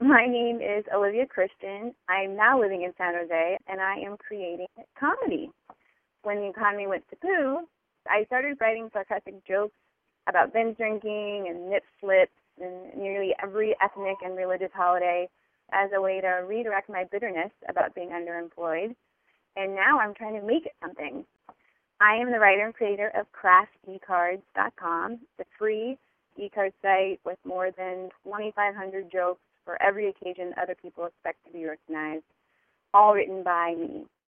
My name is Olivia Christian. I'm now living in San Jose, and I am creating comedy. When the economy went to poo, I started writing sarcastic jokes about binge drinking and nip slips and nearly every ethnic and religious holiday as a way to redirect my bitterness about being underemployed. And now I'm trying to make it something. I am the writer and creator of craftecards.com, the free e-card site with more than 2,500 jokes for every occasion other people expect to be recognized, all written by me.